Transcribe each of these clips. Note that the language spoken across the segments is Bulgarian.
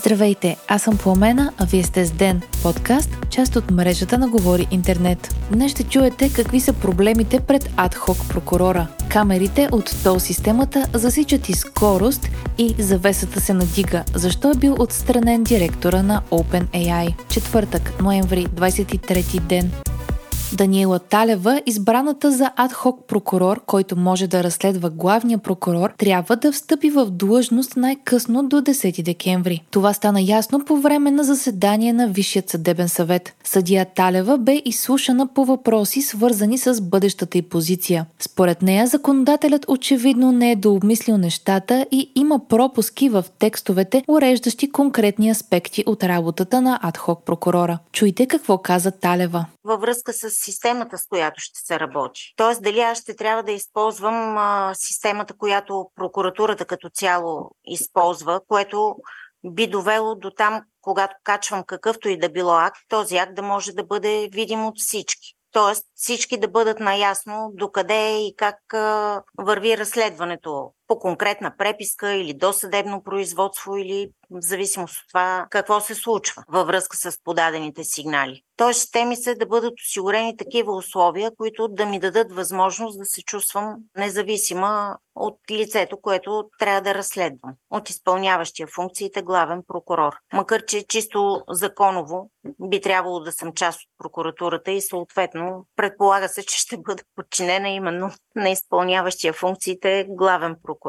Здравейте, аз съм Пламена, а вие сте с Ден, подкаст, част от мрежата на Говори Интернет. Днес ще чуете какви са проблемите пред адхок прокурора. Камерите от тол системата засичат и скорост и завесата се надига. Защо е бил отстранен директора на OpenAI? Четвъртък, ноември, 23 ден. Даниела Талева, избраната за адхок прокурор, който може да разследва главния прокурор, трябва да встъпи в длъжност най-късно до 10 декември. Това стана ясно по време на заседание на Висшият съдебен съвет. Съдия Талева бе изслушана по въпроси, свързани с бъдещата й позиция. Според нея, законодателят очевидно не е дообмислил нещата и има пропуски в текстовете, уреждащи конкретни аспекти от работата на адхок прокурора. Чуйте какво каза Талева във връзка с системата, с която ще се работи. Тоест, дали аз ще трябва да използвам а, системата, която прокуратурата като цяло използва, което би довело до там, когато качвам какъвто и да било акт, този акт да може да бъде видим от всички. Тоест всички да бъдат наясно докъде и как а, върви разследването по конкретна преписка или досъдебно производство или в зависимост от това какво се случва във връзка с подадените сигнали. Тоест ще ми се да бъдат осигурени такива условия, които да ми дадат възможност да се чувствам независима от лицето, което трябва да разследвам, от изпълняващия функциите главен прокурор. Макар, че чисто законово би трябвало да съм част от прокуратурата и съответно предполага се, че ще бъда подчинена именно на изпълняващия функциите главен прокурор.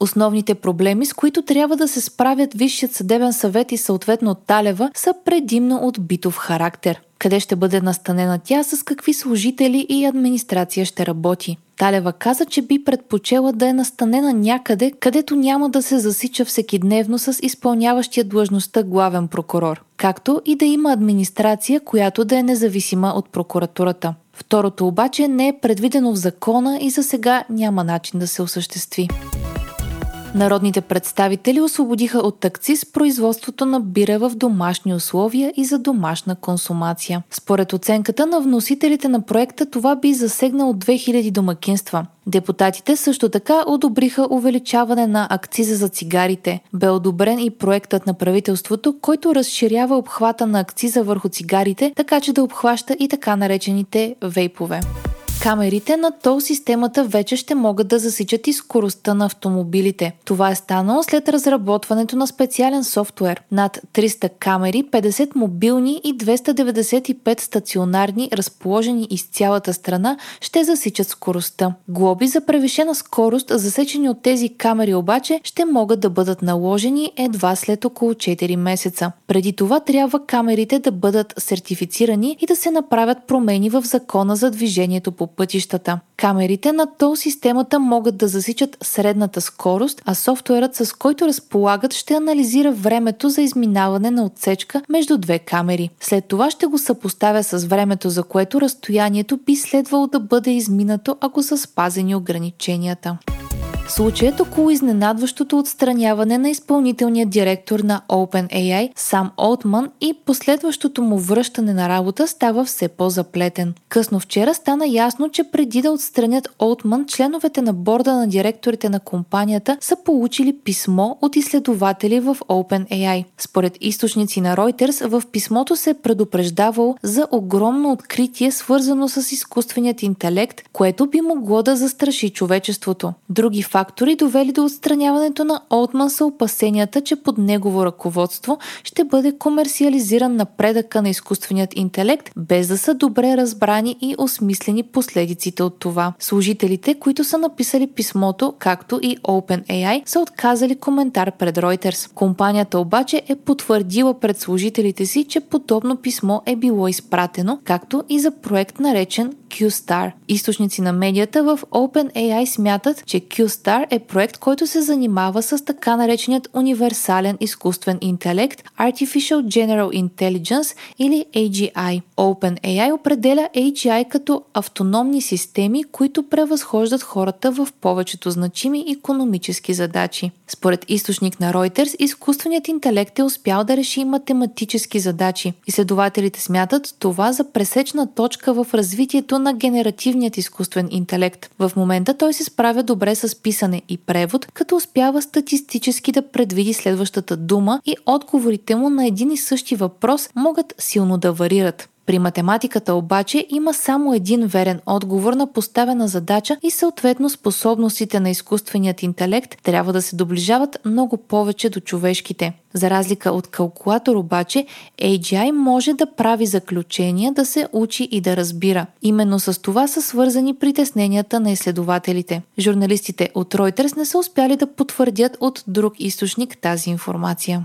Основните проблеми, с които трябва да се справят Висшият съдебен съвет и съответно Талева, са предимно от битов характер. Къде ще бъде настанена тя, с какви служители и администрация ще работи. Талева каза, че би предпочела да е настанена някъде, където няма да се засича всекидневно с изпълняващия длъжността главен прокурор, както и да има администрация, която да е независима от прокуратурата. Второто обаче не е предвидено в закона и за сега няма начин да се осъществи. Народните представители освободиха от акциз производството на бира в домашни условия и за домашна консумация. Според оценката на вносителите на проекта това би засегнало 2000 домакинства. Депутатите също така одобриха увеличаване на акциза за цигарите. Бе одобрен и проектът на правителството, който разширява обхвата на акциза върху цигарите, така че да обхваща и така наречените вейпове. Камерите на тол системата вече ще могат да засичат и скоростта на автомобилите. Това е станало след разработването на специален софтуер. Над 300 камери, 50 мобилни и 295 стационарни, разположени из цялата страна, ще засичат скоростта. Глоби за превишена скорост, засечени от тези камери обаче, ще могат да бъдат наложени едва след около 4 месеца. Преди това трябва камерите да бъдат сертифицирани и да се направят промени в закона за движението по пътищата. Камерите на тол системата могат да засичат средната скорост, а софтуерът с който разполагат ще анализира времето за изминаване на отсечка между две камери. След това ще го съпоставя с времето, за което разстоянието би следвало да бъде изминато, ако са спазени ограниченията. Случаят около изненадващото отстраняване на изпълнителния директор на OpenAI Сам Олтман и последващото му връщане на работа става все по-заплетен. Късно вчера стана ясно, че преди да отстранят Олтман, членовете на борда на директорите на компанията са получили писмо от изследователи в OpenAI. Според източници на Reuters, в писмото се е предупреждавало за огромно откритие, свързано с изкуственият интелект, което би могло да застраши човечеството. Други фактори, довели до отстраняването на Олтман са опасенията, че под негово ръководство ще бъде комерциализиран напредъка на изкуственият интелект, без да са добре разбрани и осмислени последиците от това. Служителите, които са написали писмото, както и OpenAI, са отказали коментар пред Reuters. Компанията обаче е потвърдила пред служителите си, че подобно писмо е било изпратено, както и за проект наречен QStar. Източници на медията в OpenAI смятат, че QStar е проект, който се занимава с така нареченият универсален изкуствен интелект Artificial General Intelligence или AGI. OpenAI определя AGI като автономни системи, които превъзхождат хората в повечето значими економически задачи. Според източник на Reuters, изкуственият интелект е успял да реши математически задачи. Изследователите смятат това за пресечна точка в развитието на генеративният изкуствен интелект. В момента той се справя добре с писане и превод, като успява статистически да предвиди следващата дума и отговорите му на един и същи въпрос могат силно да варират. При математиката обаче има само един верен отговор на поставена задача и съответно способностите на изкуственият интелект трябва да се доближават много повече до човешките. За разлика от калкулатор обаче, AGI може да прави заключения, да се учи и да разбира. Именно с това са свързани притесненията на изследователите. Журналистите от Reuters не са успяли да потвърдят от друг източник тази информация.